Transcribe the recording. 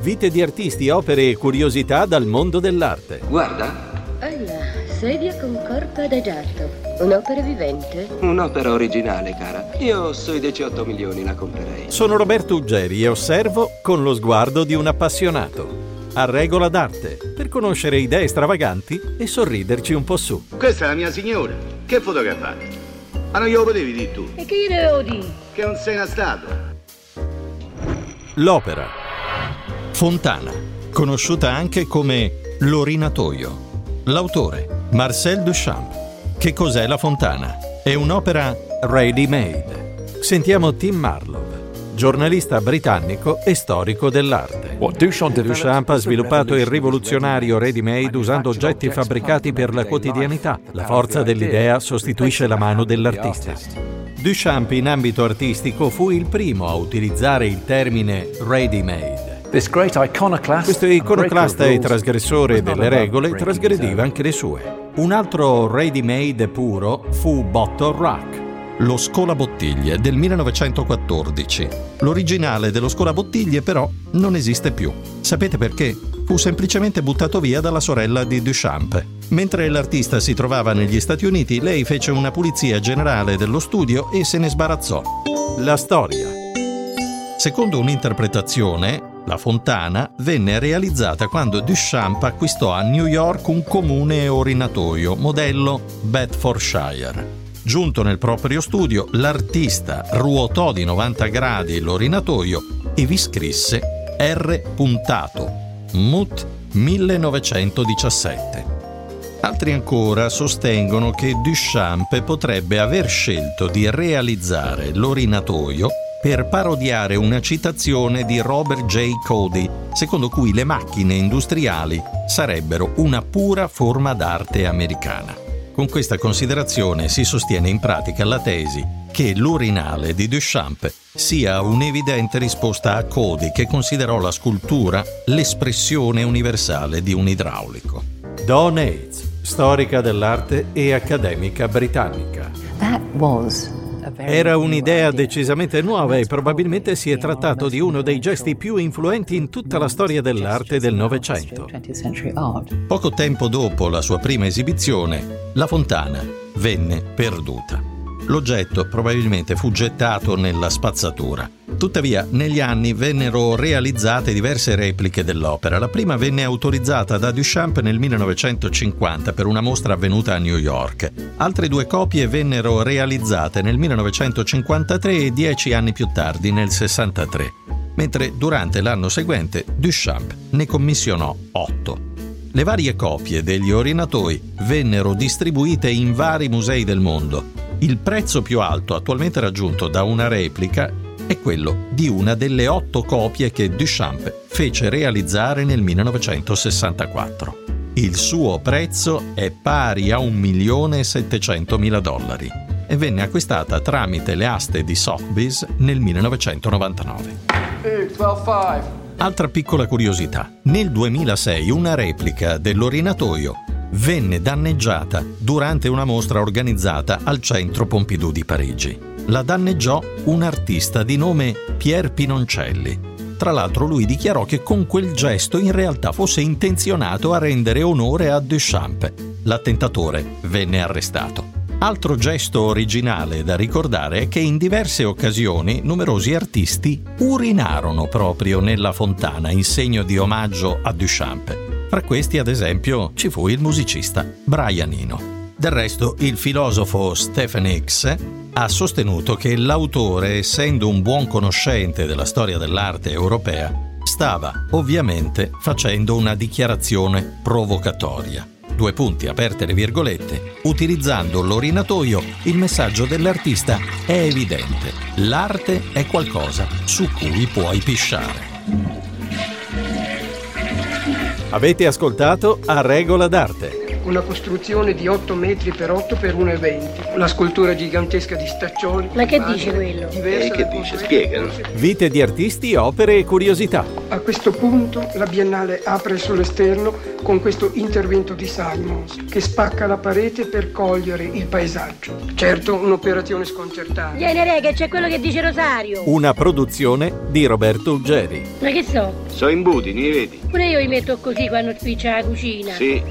Vite di artisti, opere e curiosità dal mondo dell'arte. Guarda, Alla, sedia con corpo adagiato. Un'opera vivente? un'opera originale, cara. Io sui 18 milioni la comprerei. Sono Roberto Uggeri e osservo con lo sguardo di un appassionato. A regola d'arte, per conoscere idee stravaganti e sorriderci un po' su. Questa è la mia signora. Che fotografate? Ma non glielo potevi dire tu, E che gli devo dire? che non sei una statua. L'opera. Fontana, conosciuta anche come L'orinatoio. L'autore, Marcel Duchamp. Che cos'è la fontana? È un'opera ready-made. Sentiamo Tim Marlowe, giornalista britannico e storico dell'arte. Duchamp ha sviluppato il rivoluzionario ready-made usando oggetti fabbricati per la quotidianità. La forza dell'idea sostituisce la mano dell'artista. Duchamp in ambito artistico fu il primo a utilizzare il termine ready-made. Questo iconoclasta e trasgressore delle regole trasgrediva anche le sue. Un altro ready-made puro fu Bottle Rock. Lo scolabottiglie del 1914. L'originale dello scolabottiglie però non esiste più. Sapete perché? Fu semplicemente buttato via dalla sorella di Duchamp. Mentre l'artista si trovava negli Stati Uniti, lei fece una pulizia generale dello studio e se ne sbarazzò. La storia. Secondo un'interpretazione, la fontana venne realizzata quando Duchamp acquistò a New York un comune orinatoio modello Bedfordshire. Giunto nel proprio studio, l'artista ruotò di 90 gradi l'orinatoio e vi scrisse R. puntato, Mut 1917. Altri ancora sostengono che Duchamp potrebbe aver scelto di realizzare l'orinatoio per parodiare una citazione di Robert J. Cody, secondo cui le macchine industriali sarebbero una pura forma d'arte americana. Con questa considerazione si sostiene in pratica la tesi che l'urinale di Duchamp sia un'evidente risposta a Cody che considerò la scultura l'espressione universale di un idraulico. Dawn Aids, storica dell'arte e accademica britannica. That was Era un'idea decisamente nuova e probabilmente si è trattato di uno dei gesti più influenti in tutta la storia dell'arte del Novecento. 20th century art. Poco tempo dopo la sua prima esibizione, la fontana venne perduta. L'oggetto probabilmente fu gettato nella spazzatura. Tuttavia, negli anni vennero realizzate diverse repliche dell'opera. La prima venne autorizzata da Duchamp nel 1950 per una mostra avvenuta a New York. Altre due copie vennero realizzate nel 1953 e dieci anni più tardi, nel 63, mentre durante l'anno seguente Duchamp ne commissionò otto. Le varie copie degli orinatoi vennero distribuite in vari musei del mondo. Il prezzo più alto attualmente raggiunto da una replica è quello di una delle otto copie che Duchamp fece realizzare nel 1964. Il suo prezzo è pari a 1.700.000 dollari e venne acquistata tramite le aste di Sotheby's nel 1999. Altra piccola curiosità. Nel 2006 una replica dell'orinatoio venne danneggiata durante una mostra organizzata al Centro Pompidou di Parigi. La danneggiò un artista di nome Pier Pinoncelli. Tra l'altro lui dichiarò che con quel gesto in realtà fosse intenzionato a rendere onore a Duchamp. L'attentatore venne arrestato. Altro gesto originale da ricordare è che in diverse occasioni numerosi artisti urinarono proprio nella fontana in segno di omaggio a Duchamp. Fra questi, ad esempio, ci fu il musicista Brian Eno. Del resto, il filosofo Stephen Hicks ha sostenuto che l'autore, essendo un buon conoscente della storia dell'arte europea, stava ovviamente facendo una dichiarazione provocatoria. Due punti aperte le virgolette. Utilizzando l'orinatoio, il messaggio dell'artista è evidente. L'arte è qualcosa su cui puoi pisciare. Avete ascoltato A Regola d'Arte una costruzione di 8 metri per 8 per 1,20. La scultura gigantesca di Staccioli. Ma che dice quello? diversa E che dice? Spiegano. Vite di artisti, opere e curiosità. A questo punto la Biennale apre sull'esterno con questo intervento di Simons che spacca la parete per cogliere il paesaggio. Certo, un'operazione sconcertante. Viene re, che c'è quello che dice Rosario. Una produzione di Roberto Uggeri. Ma che so? So imbuti, mi vedi? Pure io li metto così quando spiccia la cucina. Sì,